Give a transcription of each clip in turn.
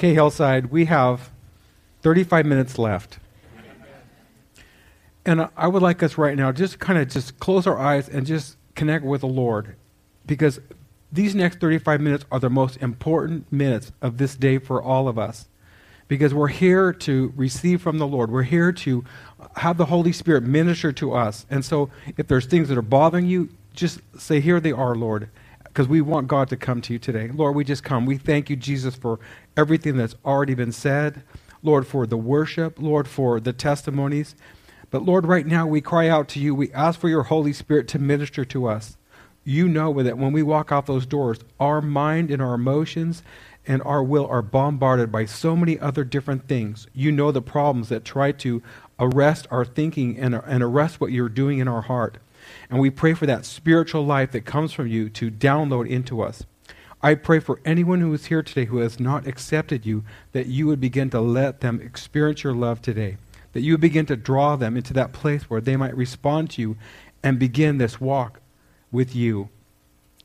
Okay, Hillside, we have 35 minutes left. And I would like us right now just kind of just close our eyes and just connect with the Lord because these next 35 minutes are the most important minutes of this day for all of us because we're here to receive from the Lord. We're here to have the Holy Spirit minister to us. And so if there's things that are bothering you, just say, Here they are, Lord, because we want God to come to you today. Lord, we just come. We thank you, Jesus, for everything that's already been said. Lord, for the worship. Lord, for the testimonies. But Lord, right now we cry out to you. We ask for your Holy Spirit to minister to us. You know that when we walk out those doors, our mind and our emotions and our will are bombarded by so many other different things. You know the problems that try to arrest our thinking and, and arrest what you're doing in our heart. And we pray for that spiritual life that comes from you to download into us. I pray for anyone who is here today who has not accepted you, that you would begin to let them experience your love today that you would begin to draw them into that place where they might respond to you and begin this walk with you.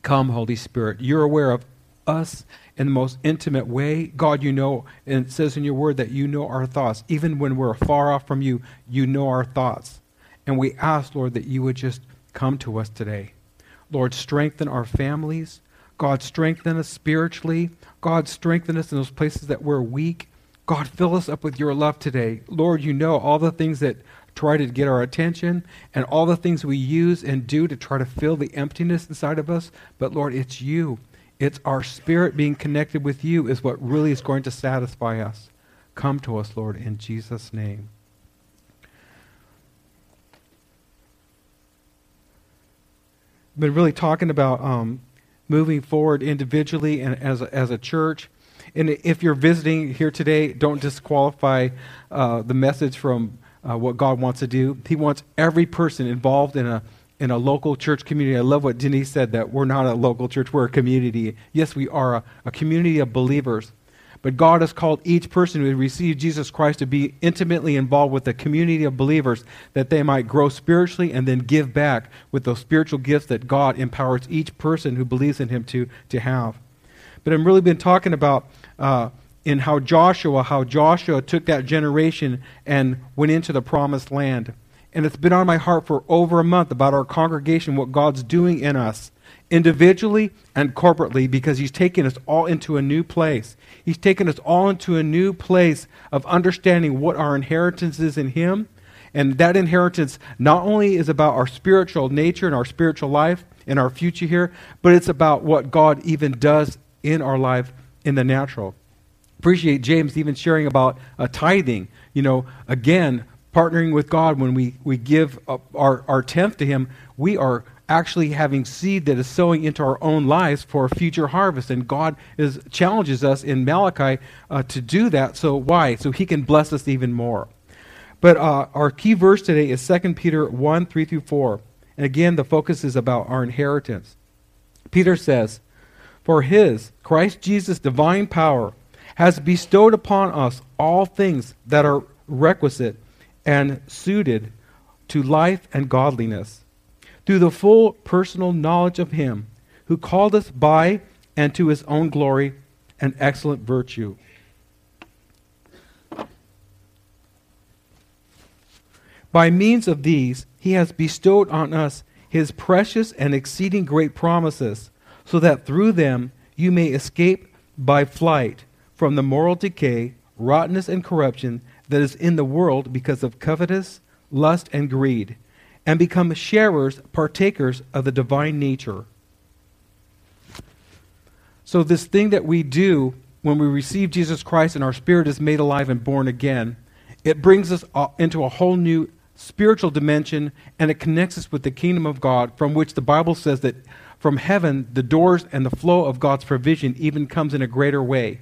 Come, Holy Spirit. You're aware of us in the most intimate way. God, you know, and it says in your word that you know our thoughts. Even when we're far off from you, you know our thoughts. And we ask, Lord, that you would just come to us today. Lord, strengthen our families. God, strengthen us spiritually. God, strengthen us in those places that we're weak. God, fill us up with your love today. Lord, you know all the things that try to get our attention and all the things we use and do to try to fill the emptiness inside of us. But Lord, it's you. It's our spirit being connected with you is what really is going to satisfy us. Come to us, Lord, in Jesus' name. Been really talking about um, moving forward individually and as a, as a church. And if you're visiting here today, don't disqualify uh, the message from uh, what God wants to do. He wants every person involved in a in a local church community. I love what Denise said that we're not a local church, we're a community. Yes, we are a, a community of believers. But God has called each person who received Jesus Christ to be intimately involved with a community of believers that they might grow spiritually and then give back with those spiritual gifts that God empowers each person who believes in Him to, to have. But I've really been talking about uh, in how Joshua, how Joshua took that generation and went into the promised land. And it's been on my heart for over a month about our congregation, what God's doing in us, individually and corporately, because He's taken us all into a new place. He's taken us all into a new place of understanding what our inheritance is in Him. And that inheritance not only is about our spiritual nature and our spiritual life and our future here, but it's about what God even does in our life in the natural. Appreciate James even sharing about uh, tithing. You know, again, partnering with God when we, we give our, our tenth to Him, we are actually having seed that is sowing into our own lives for a future harvest. And God is, challenges us in Malachi uh, to do that. So why? So He can bless us even more. But uh, our key verse today is 2 Peter 1 3 through 4. And again, the focus is about our inheritance. Peter says, for his, Christ Jesus' divine power, has bestowed upon us all things that are requisite and suited to life and godliness, through the full personal knowledge of him who called us by and to his own glory and excellent virtue. By means of these, he has bestowed on us his precious and exceeding great promises so that through them you may escape by flight from the moral decay, rottenness, and corruption that is in the world because of covetous, lust, and greed, and become sharers, partakers of the divine nature. So, this thing that we do when we receive Jesus Christ and our spirit is made alive and born again, it brings us uh, into a whole new spiritual dimension and it connects us with the kingdom of God, from which the Bible says that from heaven, the doors and the flow of God's provision even comes in a greater way.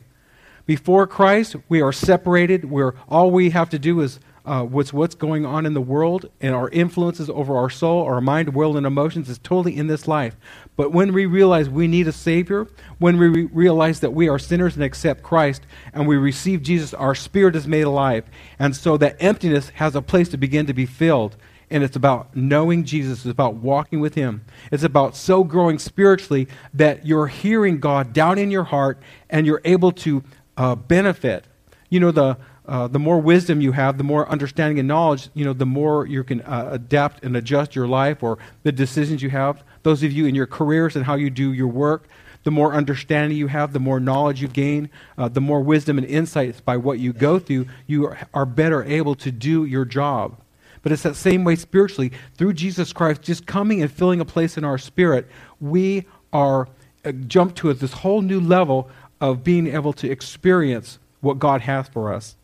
Before Christ, we are separated, where all we have to do is uh, what's what's going on in the world and our influences over our soul, our mind, will, and emotions is totally in this life. But when we realize we need a Savior, when we re- realize that we are sinners and accept Christ, and we receive Jesus, our spirit is made alive. And so that emptiness has a place to begin to be filled and it's about knowing Jesus. It's about walking with Him. It's about so growing spiritually that you're hearing God down in your heart and you're able to uh, benefit. You know, the, uh, the more wisdom you have, the more understanding and knowledge, you know, the more you can uh, adapt and adjust your life or the decisions you have. Those of you in your careers and how you do your work, the more understanding you have, the more knowledge you gain, uh, the more wisdom and insights by what you go through, you are, are better able to do your job. But it's that same way spiritually. Through Jesus Christ just coming and filling a place in our spirit, we are uh, jumped to this whole new level of being able to experience what God has for us.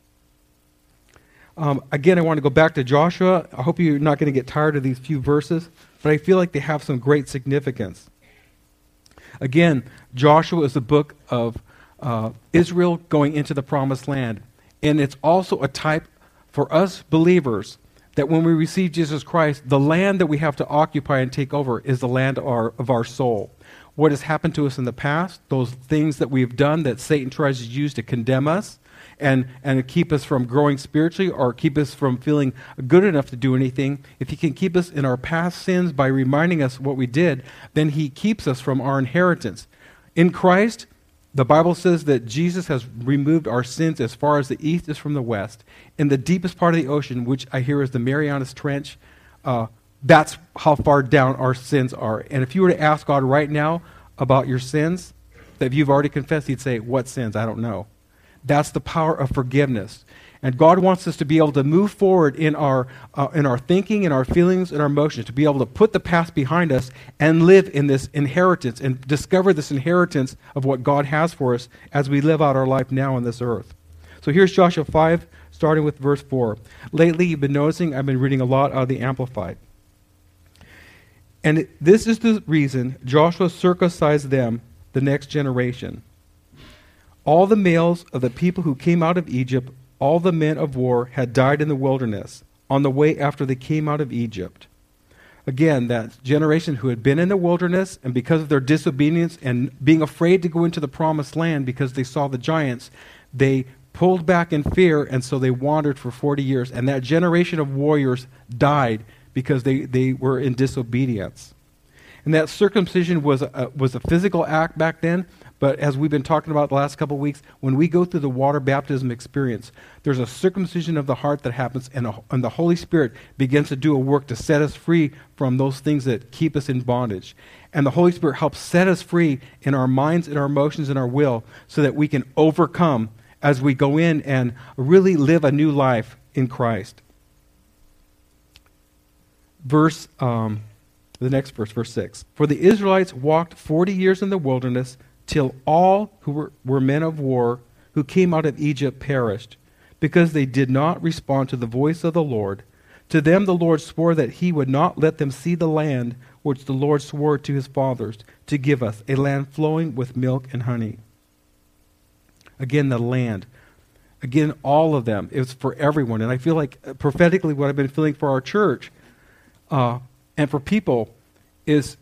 Um, again, I want to go back to Joshua. I hope you're not going to get tired of these few verses, but I feel like they have some great significance. Again, Joshua is the book of uh, Israel going into the promised land. And it's also a type for us believers that when we receive Jesus Christ, the land that we have to occupy and take over is the land of our, of our soul. What has happened to us in the past, those things that we've done that Satan tries to use to condemn us, and, and keep us from growing spiritually or keep us from feeling good enough to do anything, if He can keep us in our past sins by reminding us what we did, then He keeps us from our inheritance. In Christ, the Bible says that Jesus has removed our sins as far as the east is from the west. In the deepest part of the ocean, which I hear is the Marianas Trench, uh, that's how far down our sins are. And if you were to ask God right now about your sins that you've already confessed, He'd say, What sins? I don't know. That's the power of forgiveness. And God wants us to be able to move forward in our, uh, in our thinking, in our feelings, in our emotions, to be able to put the past behind us and live in this inheritance and discover this inheritance of what God has for us as we live out our life now on this earth. So here's Joshua 5, starting with verse 4. Lately, you've been noticing I've been reading a lot out of the Amplified. And this is the reason Joshua circumcised them, the next generation all the males of the people who came out of Egypt, all the men of war, had died in the wilderness on the way after they came out of Egypt. Again, that generation who had been in the wilderness, and because of their disobedience and being afraid to go into the promised land because they saw the giants, they pulled back in fear, and so they wandered for 40 years. And that generation of warriors died because they, they were in disobedience. And that circumcision was a, was a physical act back then, but as we've been talking about the last couple of weeks, when we go through the water baptism experience, there's a circumcision of the heart that happens, and, a, and the Holy Spirit begins to do a work to set us free from those things that keep us in bondage. And the Holy Spirit helps set us free in our minds, in our emotions, in our will, so that we can overcome as we go in and really live a new life in Christ. Verse, um, the next verse, verse 6. For the Israelites walked 40 years in the wilderness till all who were, were men of war who came out of Egypt perished, because they did not respond to the voice of the Lord. To them the Lord swore that he would not let them see the land which the Lord swore to his fathers to give us, a land flowing with milk and honey. Again, the land. Again, all of them. It's for everyone. And I feel like uh, prophetically, what I've been feeling for our church uh, and for people is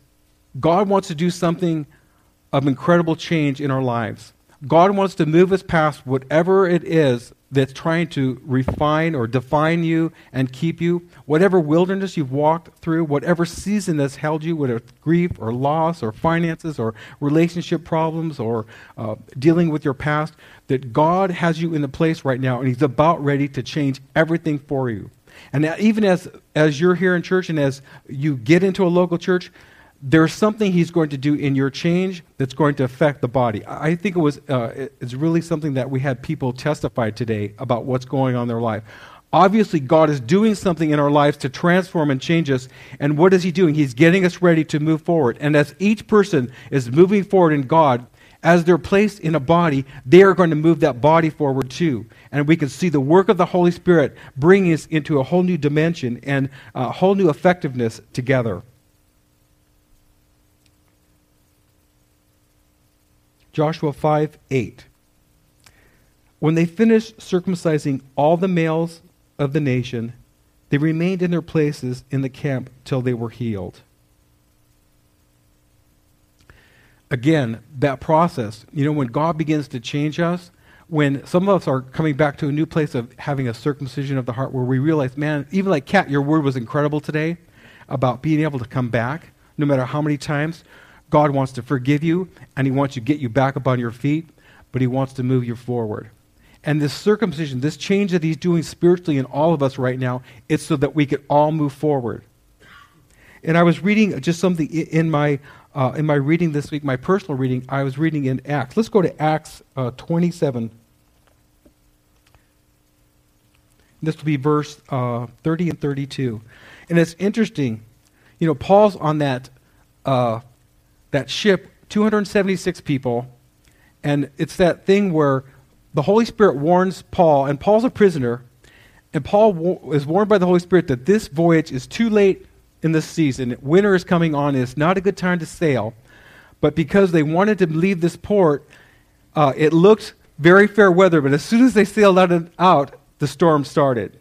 God wants to do something of incredible change in our lives. God wants to move us past whatever it is that's trying to refine or define you and keep you. Whatever wilderness you've walked through, whatever season that's held you, whether it's grief or loss or finances or relationship problems or uh, dealing with your past, that God has you in the place right now and He's about ready to change everything for you. And even as, as you're here in church and as you get into a local church, there's something he's going to do in your change that's going to affect the body. I think it was uh, it's really something that we had people testify today about what's going on in their life. Obviously, God is doing something in our lives to transform and change us. And what is He doing? He's getting us ready to move forward. And as each person is moving forward in God, as they're placed in a body, they are going to move that body forward too. And we can see the work of the Holy Spirit bringing us into a whole new dimension and a whole new effectiveness together. Joshua 5 8. When they finished circumcising all the males of the nation, they remained in their places in the camp till they were healed. Again, that process, you know, when God begins to change us, when some of us are coming back to a new place of having a circumcision of the heart where we realize, man, even like Kat, your word was incredible today about being able to come back no matter how many times. God wants to forgive you and He wants to get you back up on your feet. but He wants to move you forward. And this circumcision, this change that He's doing spiritually in all of us right now, it's so that we could all move forward. And I was reading just something in my uh, in my reading this week, my personal reading. I was reading in Acts. Let's go to Acts uh, 27. This will be verse uh, 30 and 32. And it's interesting. You know, Paul's on that, uh, that ship, 276 people, and it's that thing where the Holy Spirit warns Paul, and Paul's a prisoner, and Paul wa- is warned by the Holy Spirit that this voyage is too late in the season. Winter is coming on, it's not a good time to sail. But because they wanted to leave this port, uh, it looked very fair weather, but as soon as they sailed out, out the storm started.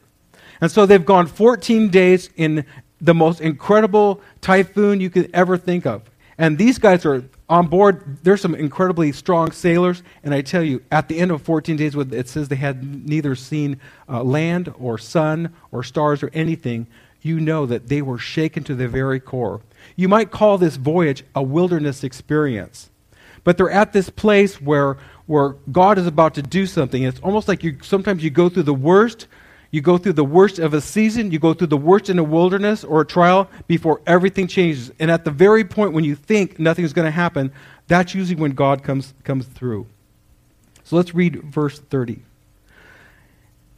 And so they've gone 14 days in the most incredible typhoon you could ever think of. And these guys are on board. There's some incredibly strong sailors. And I tell you, at the end of 14 days, it says they had neither seen uh, land or sun or stars or anything. You know that they were shaken to the very core. You might call this voyage a wilderness experience. But they're at this place where, where God is about to do something. It's almost like you sometimes you go through the worst, you go through the worst of a season, you go through the worst in a wilderness or a trial before everything changes. And at the very point when you think nothing's going to happen, that's usually when God comes comes through. So let's read verse 30.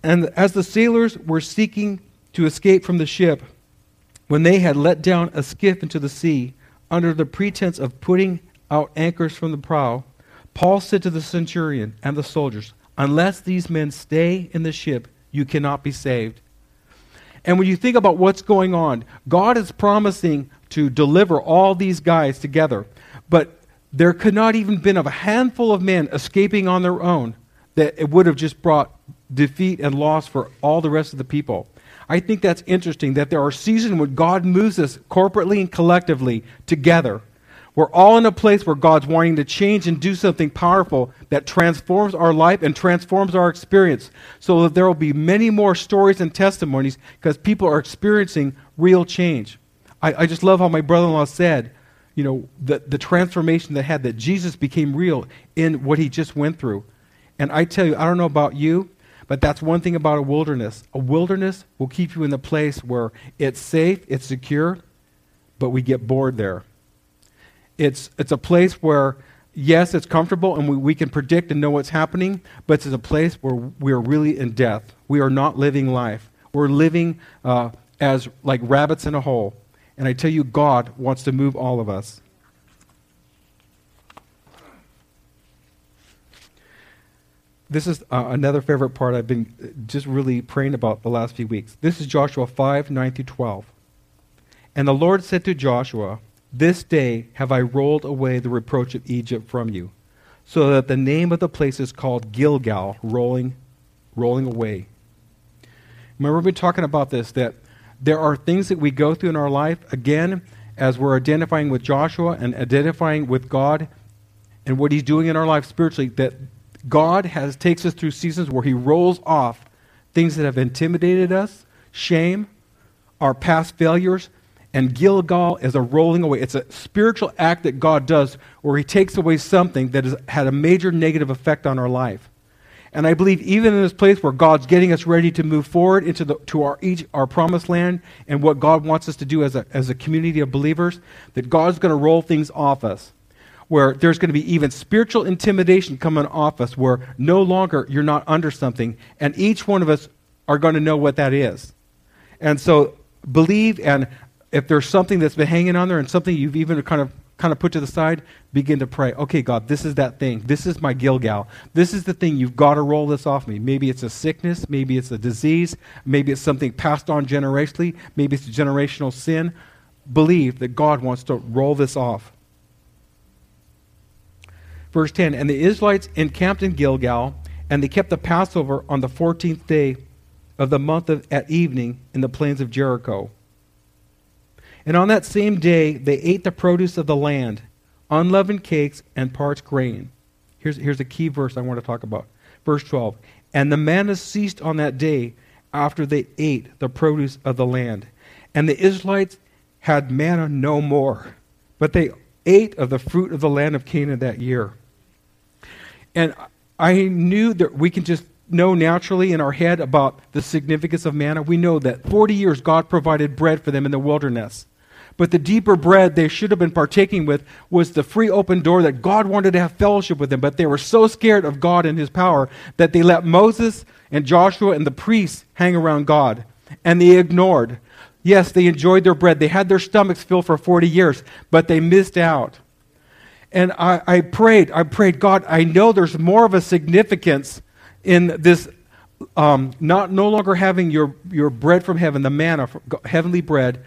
And as the sailors were seeking to escape from the ship, when they had let down a skiff into the sea, under the pretense of putting out anchors from the prow, Paul said to the centurion and the soldiers, Unless these men stay in the ship, you cannot be saved. And when you think about what's going on, God is promising to deliver all these guys together. But there could not even been a handful of men escaping on their own that it would have just brought defeat and loss for all the rest of the people. I think that's interesting that there are seasons when God moves us corporately and collectively together. We're all in a place where God's wanting to change and do something powerful that transforms our life and transforms our experience so that there will be many more stories and testimonies because people are experiencing real change. I, I just love how my brother in law said, you know, the, the transformation that had, that Jesus became real in what he just went through. And I tell you, I don't know about you, but that's one thing about a wilderness. A wilderness will keep you in the place where it's safe, it's secure, but we get bored there. It's, it's a place where, yes, it's comfortable and we, we can predict and know what's happening, but it's a place where we are really in death. We are not living life. We're living uh, as like rabbits in a hole. And I tell you, God wants to move all of us. this is uh, another favorite part I've been just really praying about the last few weeks. This is Joshua 5 9 through 12. And the Lord said to Joshua, This day have I rolled away the reproach of Egypt from you, so that the name of the place is called Gilgal, rolling, rolling away. Remember, we've been talking about this, that there are things that we go through in our life, again, as we're identifying with Joshua and identifying with God and what He's doing in our life spiritually, that God has takes us through seasons where he rolls off things that have intimidated us, shame, our past failures, and Gilgal is a rolling away. It's a spiritual act that God does where he takes away something that has had a major negative effect on our life. And I believe even in this place where God's getting us ready to move forward into the, to our, each, our promised land and what God wants us to do as a, as a community of believers, that God's going to roll things off us where there's going to be even spiritual intimidation coming off us, where no longer you're not under something, and each one of us are going to know what that is. And so believe, and if there's something that's been hanging on there and something you've even kind of kind of put to the side, begin to pray. Okay, God, this is that thing. This is my Gilgal. This is the thing. You've got to roll this off me. Maybe it's a sickness. Maybe it's a disease. Maybe it's something passed on generationally. Maybe it's a generational sin. Believe that God wants to roll this off. Verse 10 And the Israelites encamped in Gilgal, and they kept the Passover on the 14th day of the month of, at evening in the plains of Jericho. And on that same day, they ate the produce of the land, unleavened cakes and parched grain. Here's, here's a key verse I want to talk about. Verse 12. And the manna ceased on that day after they ate the produce of the land. And the Israelites had manna no more, but they ate of the fruit of the land of Canaan that year. And I knew that we can just know naturally in our head about the significance of manna. We know that 40 years God provided bread for them in the wilderness. But the deeper bread they should have been partaking with was the free open door that God wanted to have fellowship with them. But they were so scared of God and his power that they let Moses and Joshua and the priests hang around God. And they ignored. Yes, they enjoyed their bread. They had their stomachs filled for 40 years, but they missed out. And I, I prayed, I prayed, God, I know there's more of a significance in this um, not no longer having your, your bread from heaven, the manna, heavenly bread,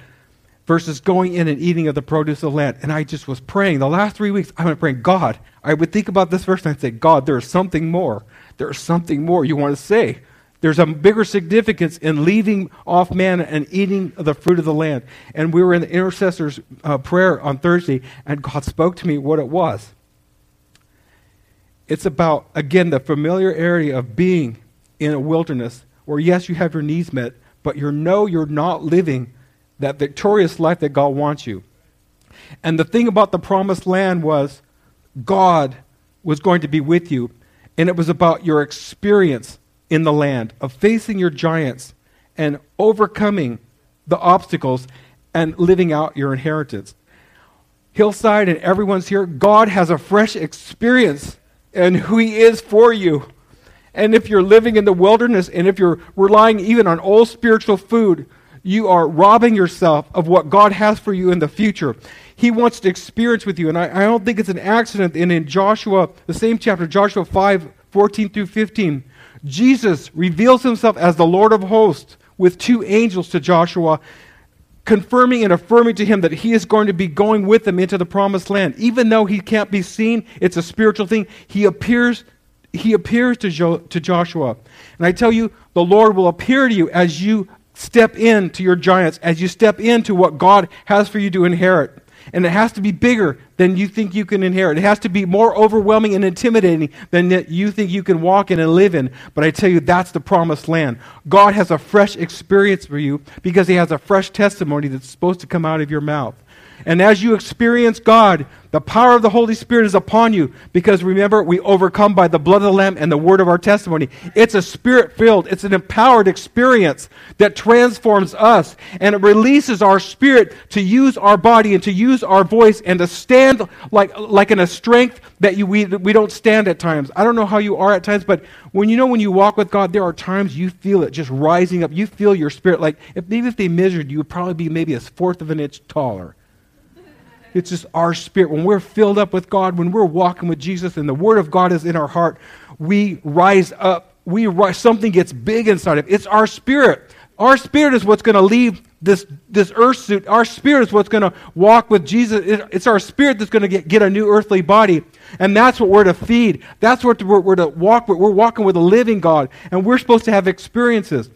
versus going in and eating of the produce of the land. And I just was praying. The last three weeks, I've been praying, God, I would think about this verse and I'd say, God, there's something more. There's something more you want to say. There's a bigger significance in leaving off manna and eating the fruit of the land. And we were in the intercessor's uh, prayer on Thursday, and God spoke to me what it was. It's about, again, the familiarity of being in a wilderness where, yes, you have your needs met, but you know you're not living that victorious life that God wants you. And the thing about the promised land was God was going to be with you, and it was about your experience in the land of facing your giants and overcoming the obstacles and living out your inheritance. Hillside and everyone's here, God has a fresh experience and who He is for you. And if you're living in the wilderness and if you're relying even on old spiritual food, you are robbing yourself of what God has for you in the future. He wants to experience with you. And I, I don't think it's an accident. And in Joshua, the same chapter, Joshua 5 14 through 15, Jesus reveals himself as the Lord of hosts with two angels to Joshua confirming and affirming to him that he is going to be going with them into the promised land. Even though he can't be seen, it's a spiritual thing. He appears he appears to, jo- to Joshua. And I tell you, the Lord will appear to you as you step into your giants, as you step into what God has for you to inherit. And it has to be bigger than you think you can inherit. It has to be more overwhelming and intimidating than you think you can walk in and live in. But I tell you, that's the promised land. God has a fresh experience for you because He has a fresh testimony that's supposed to come out of your mouth. And as you experience God, the power of the Holy Spirit is upon you because remember, we overcome by the blood of the Lamb and the word of our testimony. It's a spirit filled, it's an empowered experience that transforms us and it releases our spirit to use our body and to use our voice and to stand like, like in a strength that you, we, we don't stand at times. I don't know how you are at times, but when you know when you walk with God, there are times you feel it just rising up. You feel your spirit like if maybe if they measured you, would probably be maybe a fourth of an inch taller. It's just our spirit. When we're filled up with God, when we're walking with Jesus and the Word of God is in our heart, we rise up. We rise, something gets big inside of it. It's our spirit. Our spirit is what's going to leave this, this earth suit. Our spirit is what's going to walk with Jesus. It's our spirit that's going to get, get a new earthly body. And that's what we're to feed. That's what we're, we're to walk with. We're walking with a living God. And we're supposed to have experiences.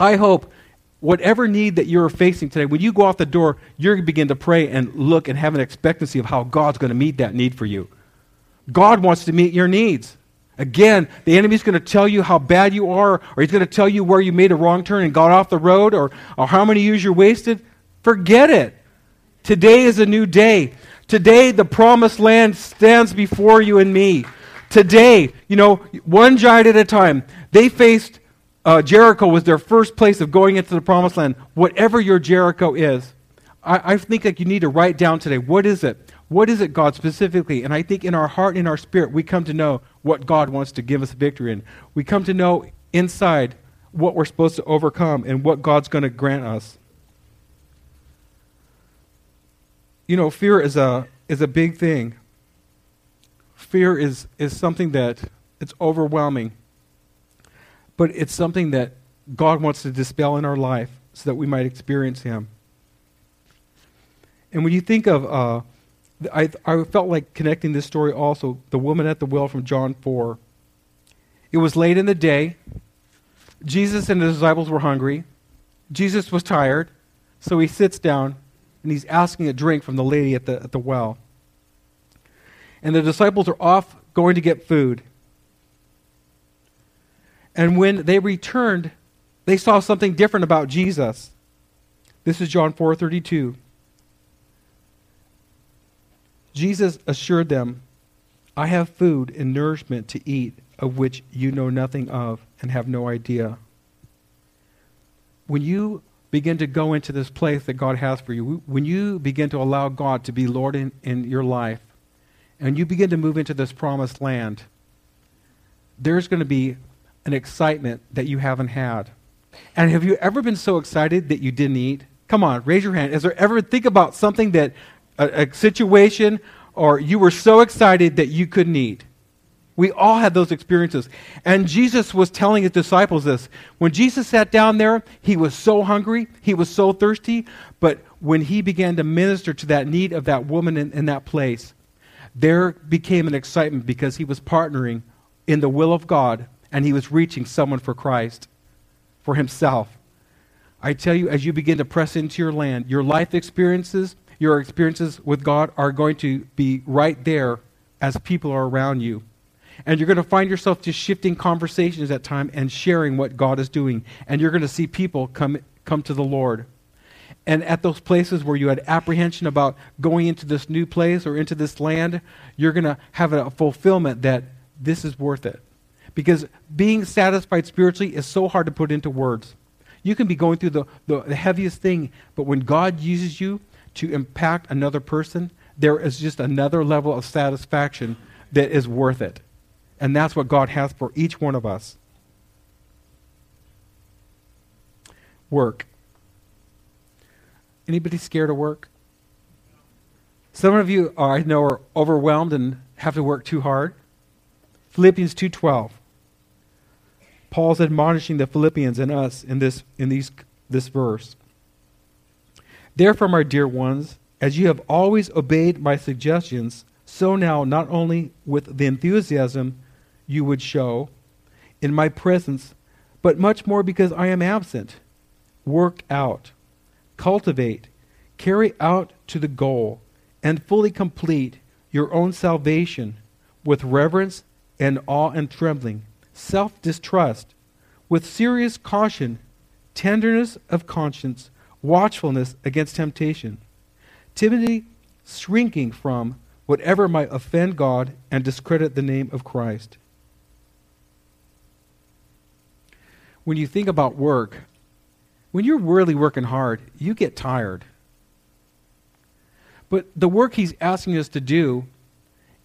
I hope whatever need that you're facing today, when you go out the door, you're going to begin to pray and look and have an expectancy of how God's going to meet that need for you. God wants to meet your needs. Again, the enemy's going to tell you how bad you are, or he's going to tell you where you made a wrong turn and got off the road, or, or how many years you're wasted. Forget it. Today is a new day. Today, the promised land stands before you and me. Today, you know, one giant at a time. They faced uh, Jericho was their first place of going into the promised land. Whatever your Jericho is, I, I think like you need to write down today what is it? What is it, God, specifically? And I think in our heart in our spirit, we come to know what God wants to give us victory in. We come to know inside what we're supposed to overcome and what God's going to grant us. You know, fear is a, is a big thing. Fear is, is something that it's overwhelming but it's something that God wants to dispel in our life so that we might experience Him. And when you think of, uh, I, I felt like connecting this story also, the woman at the well from John 4. It was late in the day. Jesus and the disciples were hungry. Jesus was tired, so he sits down and he's asking a drink from the lady at the, at the well. And the disciples are off going to get food. And when they returned, they saw something different about Jesus. This is John 4:32. Jesus assured them, "I have food and nourishment to eat of which you know nothing of and have no idea. When you begin to go into this place that God has for you, when you begin to allow God to be Lord in, in your life, and you begin to move into this promised land, there's going to be an excitement that you haven't had. And have you ever been so excited that you didn't eat? Come on, raise your hand. Is there ever think about something that a, a situation or you were so excited that you couldn't eat? We all had those experiences. And Jesus was telling his disciples this. When Jesus sat down there, he was so hungry, he was so thirsty, but when he began to minister to that need of that woman in, in that place, there became an excitement because he was partnering in the will of God and he was reaching someone for Christ, for himself. I tell you, as you begin to press into your land, your life experiences, your experiences with God are going to be right there as people are around you. And you're going to find yourself just shifting conversations at time and sharing what God is doing. And you're going to see people come, come to the Lord. And at those places where you had apprehension about going into this new place or into this land, you're going to have a fulfillment that this is worth it. Because being satisfied spiritually is so hard to put into words. You can be going through the, the, the heaviest thing, but when God uses you to impact another person, there is just another level of satisfaction that is worth it. And that's what God has for each one of us. Work. Anybody scared of work? Some of you I know are overwhelmed and have to work too hard. Philippians 2:12. Paul's admonishing the Philippians and us in this in these this verse. Therefore, my dear ones, as you have always obeyed my suggestions, so now not only with the enthusiasm you would show in my presence, but much more because I am absent. Work out, cultivate, carry out to the goal, and fully complete your own salvation with reverence and awe and trembling, self distrust, with serious caution, tenderness of conscience, watchfulness against temptation, timidity, shrinking from whatever might offend God and discredit the name of Christ. when you think about work, when you're really working hard, you get tired. But the work he's asking us to do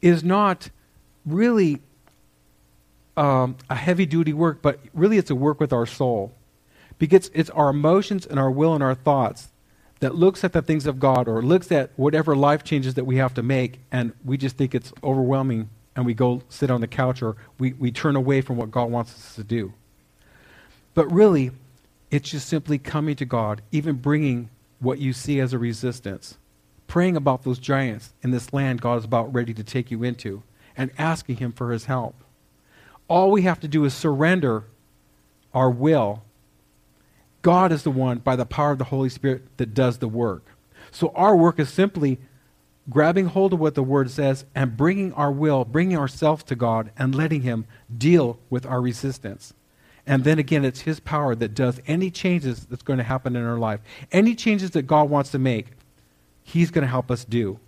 is not really um, a heavy duty work, but really it's a work with our soul. Because it's our emotions and our will and our thoughts that looks at the things of God or looks at whatever life changes that we have to make, and we just think it's overwhelming, and we go sit on the couch or we, we turn away from what God wants us to do. But really, it's just simply coming to God, even bringing what you see as a resistance, praying about those giants in this land God is about ready to take you into, and asking Him for His help. All we have to do is surrender our will. God is the one, by the power of the Holy Spirit, that does the work. So our work is simply grabbing hold of what the Word says and bringing our will, bringing ourselves to God, and letting Him deal with our resistance. And then again, it's His power that does any changes that's going to happen in our life. Any changes that God wants to make, He's going to help us do.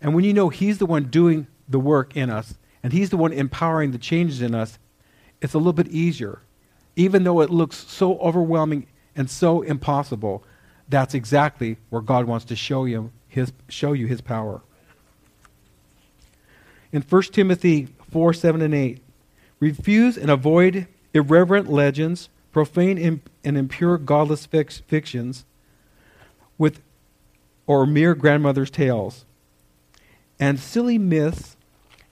And when you know He's the one doing the work in us, and He's the one empowering the changes in us, it's a little bit easier. Even though it looks so overwhelming and so impossible, that's exactly where God wants to show you His, show you his power. In 1 Timothy 4 7 and 8, refuse and avoid irreverent legends, profane and impure godless fictions, with or mere grandmother's tales, and silly myths,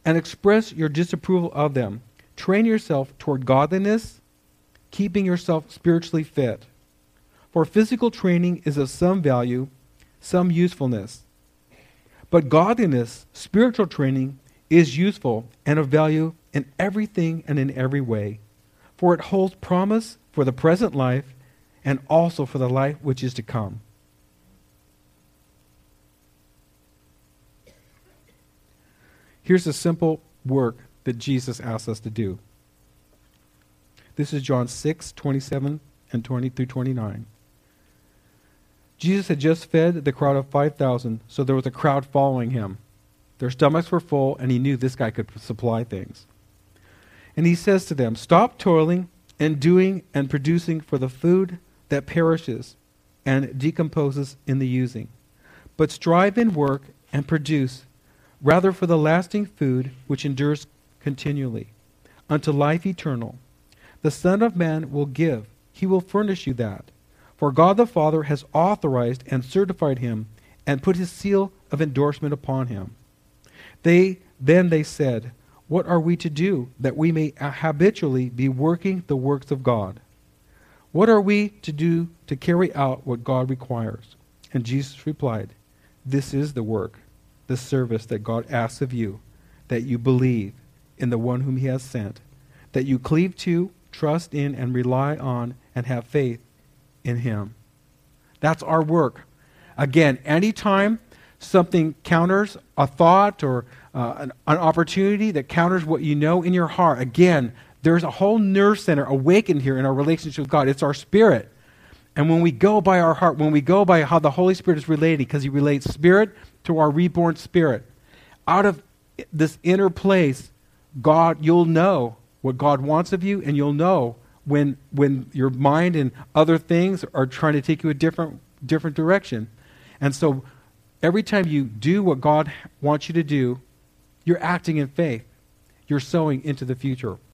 and express your disapproval of them. Train yourself toward godliness, keeping yourself spiritually fit. For physical training is of some value, some usefulness. But godliness, spiritual training, is useful and of value in everything and in every way for it holds promise for the present life and also for the life which is to come. Here's a simple work that Jesus asks us to do. This is John 6, 27 and 20 through 29. Jesus had just fed the crowd of 5,000, so there was a crowd following him. Their stomachs were full, and he knew this guy could supply things. And he says to them, Stop toiling and doing and producing for the food that perishes and decomposes in the using, but strive in work and produce rather for the lasting food which endures continually, unto life eternal. The Son of Man will give, he will furnish you that. For God the Father has authorized and certified him, and put his seal of endorsement upon him. They then they said, What are we to do that we may habitually be working the works of God? What are we to do to carry out what God requires? And Jesus replied, This is the work the service that God asks of you, that you believe in the one whom he has sent, that you cleave to, trust in, and rely on, and have faith in him. That's our work. Again, anytime something counters a thought or uh, an, an opportunity that counters what you know in your heart, again, there's a whole nerve center awakened here in our relationship with God. It's our spirit. And when we go by our heart, when we go by how the Holy Spirit is relating, because He relates spirit to our reborn spirit, out of this inner place, God, you'll know what God wants of you, and you'll know when when your mind and other things are trying to take you a different different direction. And so every time you do what God wants you to do, you're acting in faith. You're sowing into the future.